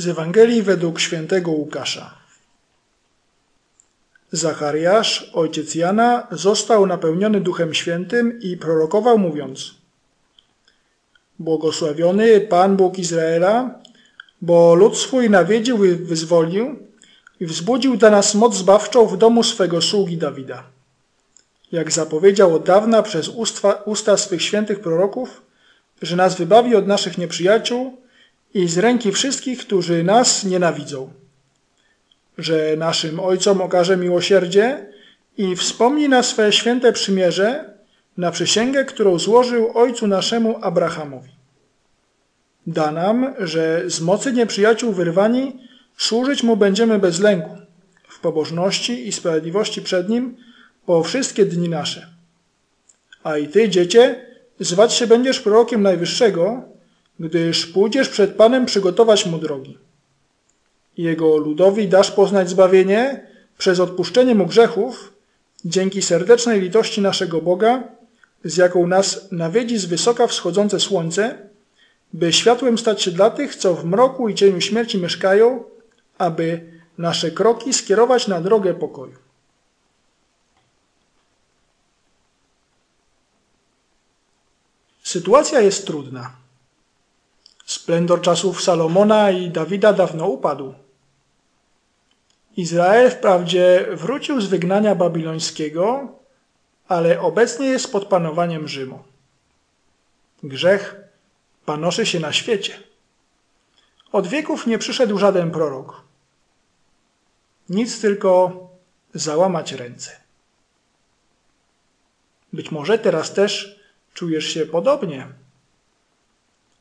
Z Ewangelii według świętego Łukasza. Zachariasz, ojciec Jana, został napełniony Duchem Świętym i prorokował mówiąc Błogosławiony Pan Bóg Izraela, bo lud swój nawiedził i wyzwolił i wzbudził dla nas moc zbawczą w domu swego sługi Dawida. Jak zapowiedział od dawna przez usta, usta swych świętych proroków, że nas wybawi od naszych nieprzyjaciół i z ręki wszystkich, którzy nas nienawidzą. Że naszym ojcom okaże miłosierdzie i wspomni na swe święte przymierze, na przysięgę, którą złożył ojcu naszemu Abrahamowi. Da nam, że z mocy nieprzyjaciół wyrwani służyć mu będziemy bez lęku, w pobożności i sprawiedliwości przed nim po wszystkie dni nasze. A i ty, dziecię, zwać się będziesz prorokiem Najwyższego, gdyż pójdziesz przed Panem przygotować mu drogi. Jego ludowi dasz poznać zbawienie przez odpuszczenie mu grzechów, dzięki serdecznej litości naszego Boga, z jaką nas nawiedzi z wysoka wschodzące słońce, by światłem stać się dla tych, co w mroku i cieniu śmierci mieszkają, aby nasze kroki skierować na drogę pokoju. Sytuacja jest trudna. Splendor czasów Salomona i Dawida dawno upadł. Izrael wprawdzie wrócił z wygnania babilońskiego, ale obecnie jest pod panowaniem Rzymu. Grzech panoszy się na świecie. Od wieków nie przyszedł żaden prorok. Nic tylko załamać ręce. Być może teraz też czujesz się podobnie.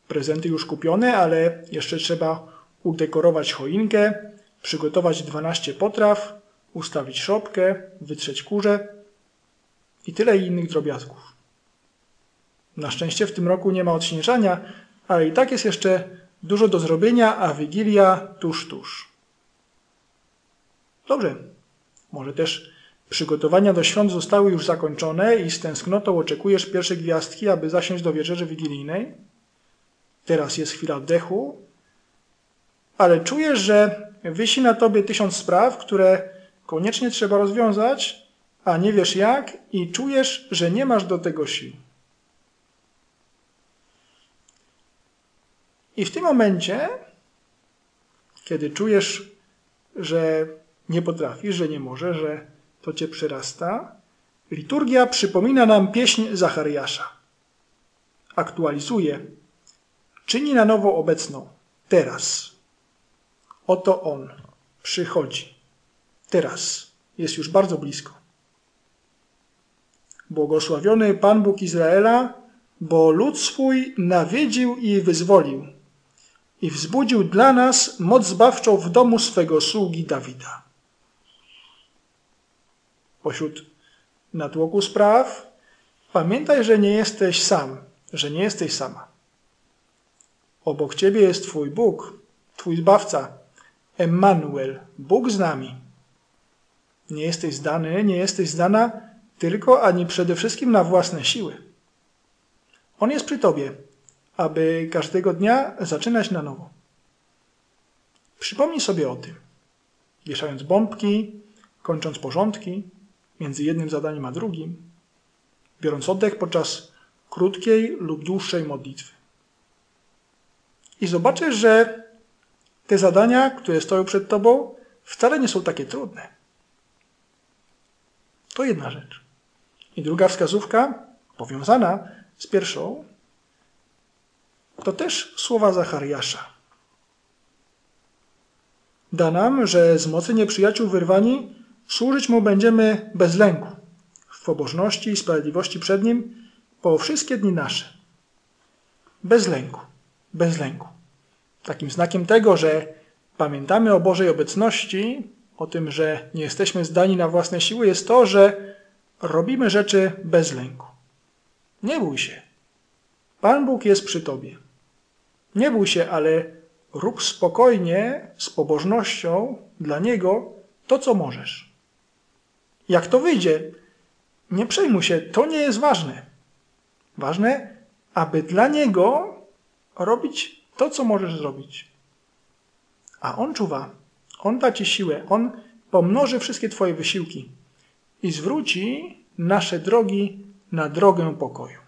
Prezenty już kupione, ale jeszcze trzeba udekorować choinkę, przygotować 12 potraw, ustawić szopkę, wytrzeć kurze i tyle innych drobiazgów. Na szczęście w tym roku nie ma odśnieżania, ale i tak jest jeszcze dużo do zrobienia, a Wigilia tuż, tuż. Dobrze, może też przygotowania do świąt zostały już zakończone i z tęsknotą oczekujesz pierwszej gwiazdki, aby zasiąść do wieczerzy wigilijnej? Teraz jest chwila oddechu, ale czujesz, że wisi na tobie tysiąc spraw, które koniecznie trzeba rozwiązać, a nie wiesz jak i czujesz, że nie masz do tego sił. I w tym momencie, kiedy czujesz, że nie potrafisz, że nie możesz, że to cię przyrasta, liturgia przypomina nam pieśń Zachariasza. Aktualizuje, czyni na nowo obecną, teraz. Oto On przychodzi. Teraz jest już bardzo blisko. Błogosławiony Pan Bóg Izraela, bo lud swój nawiedził i wyzwolił i wzbudził dla nas moc zbawczą w domu swego sługi Dawida. Pośród natłoku spraw pamiętaj, że nie jesteś sam, że nie jesteś sama. Obok ciebie jest Twój Bóg, Twój Zbawca, Emmanuel, Bóg z nami. Nie jesteś zdany, nie jesteś zdana tylko ani przede wszystkim na własne siły. On jest przy Tobie, aby każdego dnia zaczynać na nowo. Przypomnij sobie o tym, wieszając bombki, kończąc porządki między jednym zadaniem a drugim, biorąc oddech podczas krótkiej lub dłuższej modlitwy. I zobaczysz, że te zadania, które stoją przed Tobą, wcale nie są takie trudne. To jedna rzecz. I druga wskazówka, powiązana z pierwszą, to też słowa Zachariasza. Da nam, że z mocy nieprzyjaciół wyrwani służyć Mu będziemy bez lęku, w pobożności i sprawiedliwości przed Nim po wszystkie dni nasze. Bez lęku, bez lęku. Takim znakiem tego, że pamiętamy o Bożej obecności, o tym, że nie jesteśmy zdani na własne siły, jest to, że robimy rzeczy bez lęku. Nie bój się. Pan Bóg jest przy Tobie. Nie bój się, ale rób spokojnie, z pobożnością dla Niego to, co możesz. Jak to wyjdzie, nie przejmuj się, to nie jest ważne. Ważne, aby dla Niego robić to, co możesz zrobić. A On czuwa, On da Ci siłę, On pomnoży wszystkie Twoje wysiłki i zwróci nasze drogi na drogę pokoju.